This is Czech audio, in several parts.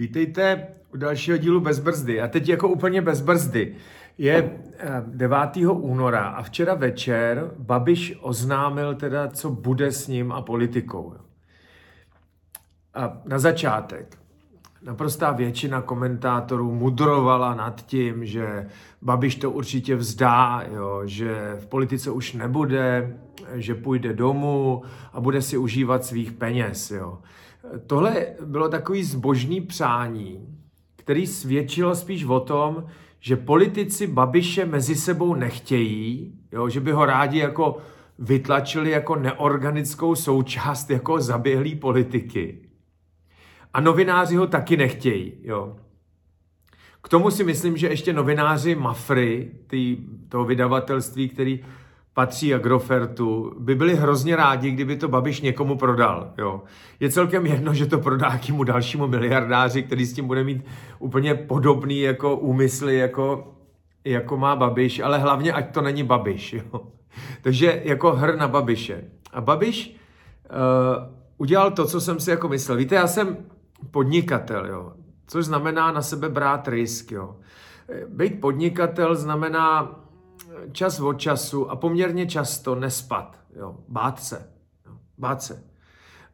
Vítejte u dalšího dílu Bez brzdy. A teď jako úplně bez brzdy. Je 9. Eh, února a včera večer Babiš oznámil teda, co bude s ním a politikou. A na začátek. Naprostá většina komentátorů mudrovala nad tím, že Babiš to určitě vzdá, jo, že v politice už nebude, že půjde domů a bude si užívat svých peněz. Jo. Tohle bylo takový zbožný přání, který svědčilo spíš o tom, že politici Babiše mezi sebou nechtějí, jo, že by ho rádi jako vytlačili jako neorganickou součást jako zaběhlý politiky. A novináři ho taky nechtějí. Jo. K tomu si myslím, že ještě novináři Mafry, tý, toho vydavatelství, který patří Agrofertu, by byli hrozně rádi, kdyby to Babiš někomu prodal. Jo. Je celkem jedno, že to prodá jakýmu dalšímu miliardáři, který s tím bude mít úplně podobný jako úmysly, jako, jako má Babiš, ale hlavně, ať to není Babiš. Jo. Takže jako hr na Babiše. A Babiš uh, udělal to, co jsem si jako myslel. Víte, já jsem podnikatel, jo. což znamená na sebe brát risk. Jo. Být podnikatel znamená čas od času a poměrně často nespat, jo. bát se. Jo. Bát se.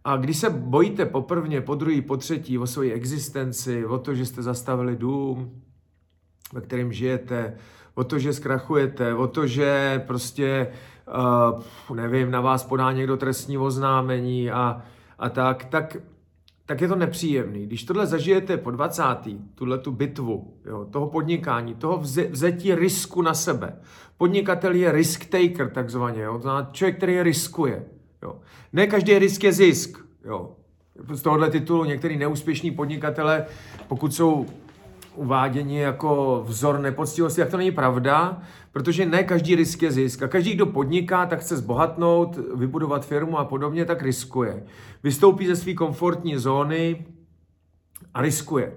A když se bojíte poprvně, po druhý, po třetí o svoji existenci, o to, že jste zastavili dům, ve kterém žijete, o to, že zkrachujete, o to, že prostě, uh, nevím, na vás podá někdo trestní oznámení a, a tak, tak tak je to nepříjemný. Když tohle zažijete po 20. tuhle tu bitvu, jo, toho podnikání, toho vze, vzetí risku na sebe. Podnikatel je risk taker takzvaně, jo, to znamená člověk, který je riskuje. Jo. Ne každý risk je zisk. Jo. Z tohohle titulu některý neúspěšní podnikatele, pokud jsou uváděni jako vzor nepoctivosti, tak to není pravda, protože ne každý risk je zisk. A každý, kdo podniká, tak chce zbohatnout, vybudovat firmu a podobně, tak riskuje. Vystoupí ze své komfortní zóny a riskuje.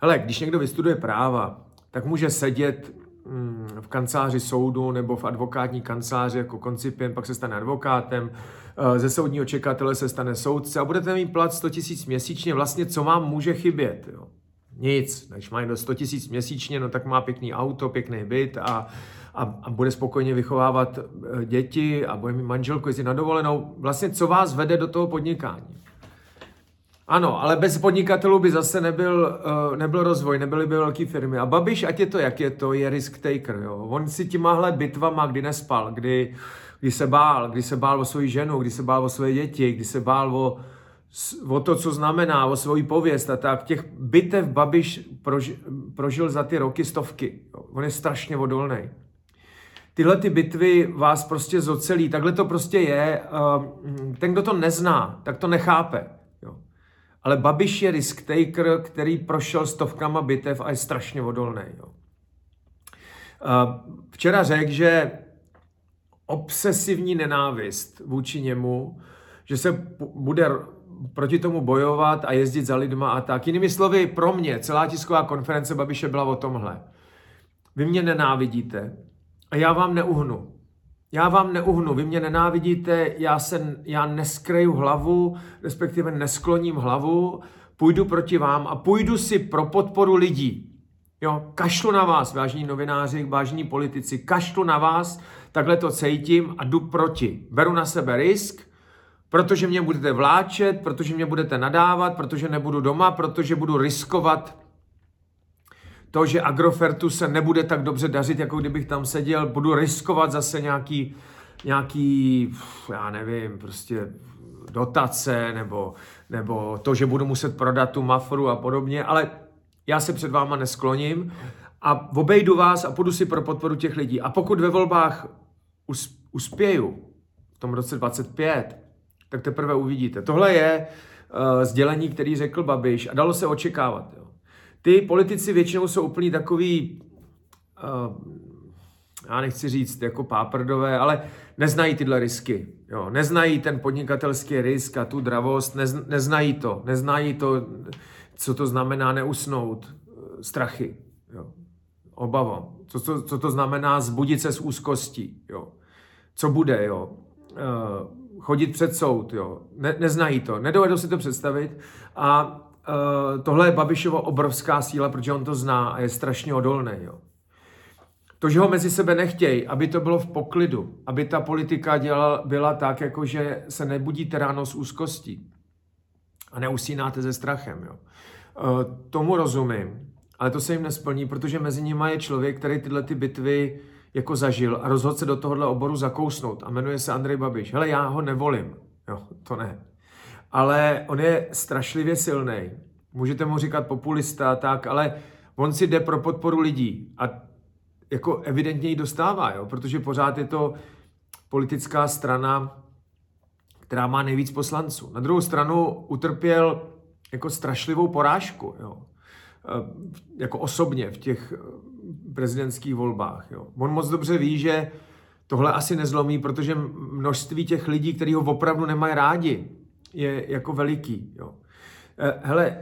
Hele, když někdo vystuduje práva, tak může sedět mm, v kanceláři soudu nebo v advokátní kanceláři jako koncipient, pak se stane advokátem, eh, ze soudního čekatele se stane soudce a budete mít plat 100 000 měsíčně. Vlastně co vám může chybět? Jo? Nic. Když má do 100 tisíc měsíčně, no tak má pěkný auto, pěkný byt a, a, a bude spokojně vychovávat eh, děti a bude mít manželku, jezdit na dovolenou. Vlastně co vás vede do toho podnikání? Ano, ale bez podnikatelů by zase nebyl, uh, nebyl rozvoj, nebyly by velké firmy. A Babiš, ať je to, jak je to, je risk taker. Jo. On si těmahle bitvama, kdy nespal, kdy, kdy se bál, kdy se bál o svoji ženu, kdy se bál o své děti, kdy se bál o, o to, co znamená, o svoji pověst a tak. Těch bitev Babiš prož, prožil za ty roky stovky. On je strašně odolný. Tyhle ty bitvy vás prostě zocelí. Takhle to prostě je. Ehm, ten, kdo to nezná, tak to nechápe. Jo. Ale Babiš je risk taker, který prošel stovkama bitev a je strašně odolný. Jo. Ehm, včera řekl, že obsesivní nenávist vůči němu, že se bude proti tomu bojovat a jezdit za lidma a tak. Jinými slovy, pro mě celá tisková konference Babiše byla o tomhle. Vy mě nenávidíte a já vám neuhnu. Já vám neuhnu, vy mě nenávidíte, já, se, já neskreju hlavu, respektive neskloním hlavu, půjdu proti vám a půjdu si pro podporu lidí. Jo, kašlu na vás, vážní novináři, vážní politici, kašlu na vás, takhle to cítím a jdu proti. Beru na sebe risk, protože mě budete vláčet, protože mě budete nadávat, protože nebudu doma, protože budu riskovat to, že Agrofertu se nebude tak dobře dařit, jako kdybych tam seděl, budu riskovat zase nějaký, nějaký já nevím, prostě dotace, nebo, nebo to, že budu muset prodat tu mafru a podobně, ale já se před váma neskloním a obejdu vás a půjdu si pro podporu těch lidí. A pokud ve volbách uspěju v tom roce 25, tak teprve uvidíte. Tohle je uh, sdělení, který řekl Babiš a dalo se očekávat. Jo. Ty politici většinou jsou úplně takový, uh, já nechci říct jako páprdové, ale neznají tyhle risky. Jo. Neznají ten podnikatelský risk a tu dravost, nez, neznají to. Neznají to, co to znamená neusnout, strachy, jo. obava. Co, co, co to znamená zbudit se z úzkostí. Jo. Co bude, jo. Uh, chodit před soud, jo. Ne, neznají to, nedovedou si to představit a uh, tohle je Babišovo obrovská síla, protože on to zná a je strašně odolný. Jo. To, že ho mezi sebe nechtějí, aby to bylo v poklidu, aby ta politika dělala, byla tak, jako že se nebudíte ráno s úzkostí a neusínáte ze strachem. Jo. Uh, tomu rozumím, ale to se jim nesplní, protože mezi nimi je člověk, který tyhle ty bitvy jako zažil a rozhodl se do tohohle oboru zakousnout a jmenuje se Andrej Babiš. Hele, já ho nevolím. Jo, to ne. Ale on je strašlivě silný. Můžete mu říkat populista, tak, ale on si jde pro podporu lidí a jako evidentně ji dostává, jo, protože pořád je to politická strana, která má nejvíc poslanců. Na druhou stranu utrpěl jako strašlivou porážku, jo. E, jako osobně v těch prezidentských volbách. Jo. On moc dobře ví, že tohle asi nezlomí, protože množství těch lidí, kteří ho opravdu nemají rádi, je jako veliký. Jo. E, hele,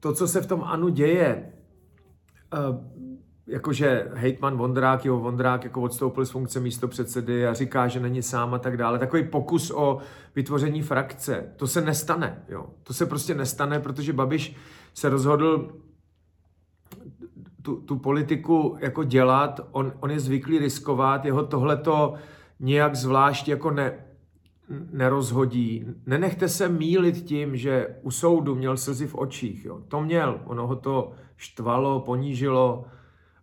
to, co se v tom Anu děje, jakože hejtman Vondrák, jeho Vondrák jako odstoupil z funkce místo předsedy a říká, že není sám a tak dále. Takový pokus o vytvoření frakce, to se nestane. Jo. To se prostě nestane, protože Babiš se rozhodl tu, tu politiku jako dělat, on, on je zvyklý riskovat, jeho tohleto nějak zvlášť jako ne, nerozhodí. Nenechte se mílit tím, že u soudu měl slzy v očích. Jo. To měl, ono ho to štvalo, ponížilo,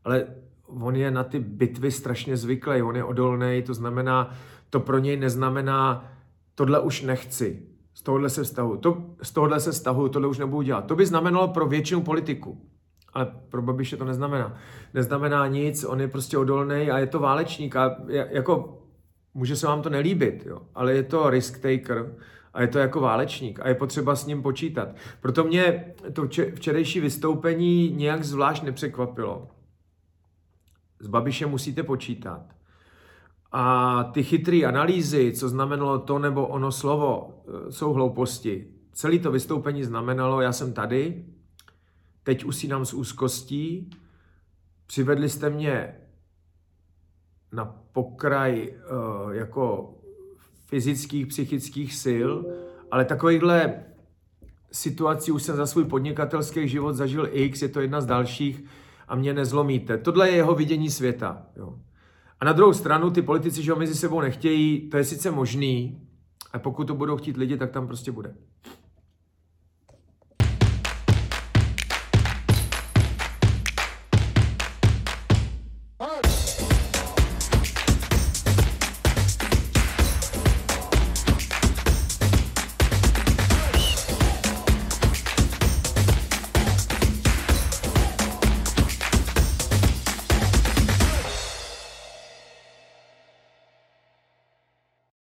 ale on je na ty bitvy strašně zvyklý, on je odolný, to znamená, to pro něj neznamená, tohle už nechci, z tohohle se vztahu, to, z tohohle se vztahu, tohle už nebudu dělat. To by znamenalo pro většinu politiku, ale pro Babiše to neznamená. Neznamená nic, on je prostě odolný a je to válečník a jako může se vám to nelíbit, jo, ale je to risk taker a je to jako válečník a je potřeba s ním počítat. Proto mě to včerejší vystoupení nějak zvlášť nepřekvapilo s Babišem musíte počítat. A ty chytré analýzy, co znamenalo to nebo ono slovo, e, jsou hlouposti. Celé to vystoupení znamenalo, já jsem tady, teď usínám s úzkostí, přivedli jste mě na pokraj uh, jako fyzických, psychických sil, ale takovýchhle situací už jsem za svůj podnikatelský život zažil x, je to jedna z dalších, a mě nezlomíte. Tohle je jeho vidění světa. Jo. A na druhou stranu ty politici, že ho mezi sebou nechtějí, to je sice možný, a pokud to budou chtít lidi, tak tam prostě bude.